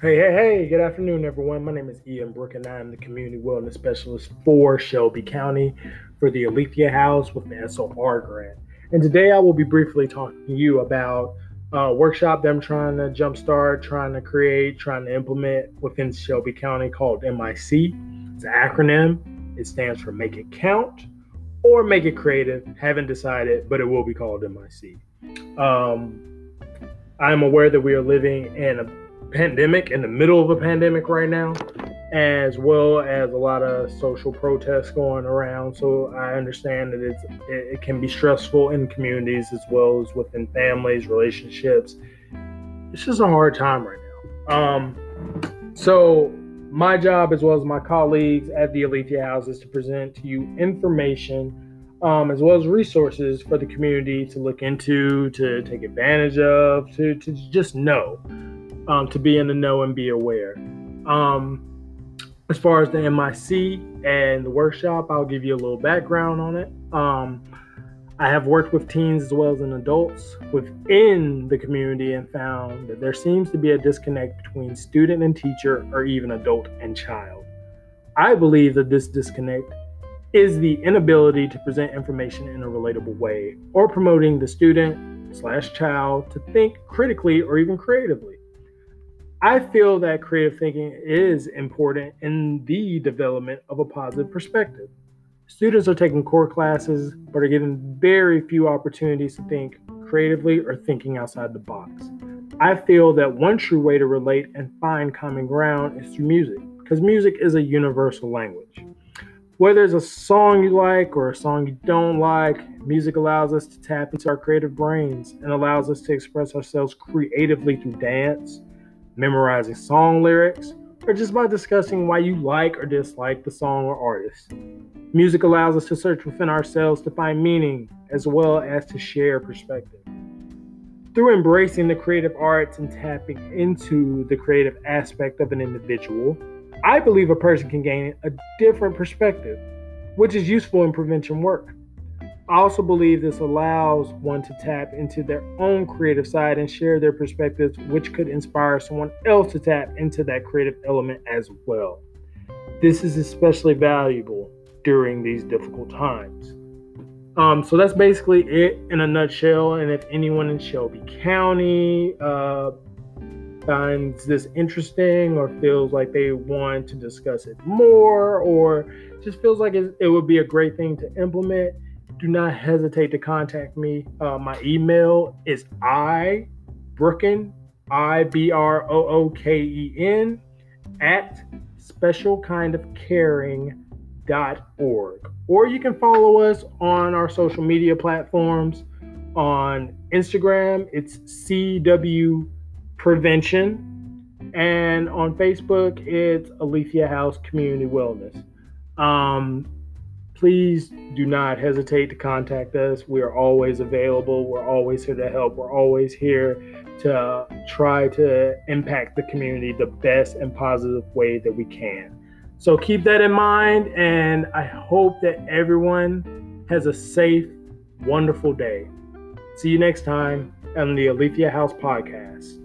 Hey, hey, hey, good afternoon, everyone. My name is Ian Brook, and I'm the Community Wellness Specialist for Shelby County for the Aletheia House with the SOR grant. And today I will be briefly talking to you about a workshop that I'm trying to jumpstart, trying to create, trying to implement within Shelby County called MIC. It's an acronym, it stands for Make It Count or Make It Creative. Haven't decided, but it will be called MIC. Um, I'm aware that we are living in a pandemic, in the middle of a pandemic right now, as well as a lot of social protests going around. So I understand that it's it, it can be stressful in communities as well as within families, relationships. It's just a hard time right now. Um, so my job, as well as my colleagues at the Aletheia House, is to present to you information. Um, as well as resources for the community to look into, to take advantage of, to, to just know um, to be in the know and be aware. Um, as far as the MIC and the workshop, I'll give you a little background on it. Um, I have worked with teens as well as in adults within the community and found that there seems to be a disconnect between student and teacher or even adult and child. I believe that this disconnect is the inability to present information in a relatable way or promoting the student slash child to think critically or even creatively. I feel that creative thinking is important in the development of a positive perspective. Students are taking core classes, but are given very few opportunities to think creatively or thinking outside the box. I feel that one true way to relate and find common ground is through music, because music is a universal language. Whether it's a song you like or a song you don't like, music allows us to tap into our creative brains and allows us to express ourselves creatively through dance, memorizing song lyrics, or just by discussing why you like or dislike the song or artist. Music allows us to search within ourselves to find meaning as well as to share perspective. Through embracing the creative arts and tapping into the creative aspect of an individual, I believe a person can gain a different perspective, which is useful in prevention work. I also believe this allows one to tap into their own creative side and share their perspectives, which could inspire someone else to tap into that creative element as well. This is especially valuable during these difficult times. Um, so that's basically it in a nutshell. And if anyone in Shelby County uh, finds this interesting or feels like they want to discuss it more or just feels like it, it would be a great thing to implement, do not hesitate to contact me. Uh, my email is i brooken i b r o o k e n at specialkindofcaring.org. Or you can follow us on our social media platforms. On Instagram, it's CW Prevention. And on Facebook, it's Aletheia House Community Wellness. Um, please do not hesitate to contact us. We are always available. We're always here to help. We're always here to try to impact the community the best and positive way that we can. So keep that in mind, and I hope that everyone has a safe, wonderful day. See you next time on the Aletheia House Podcast.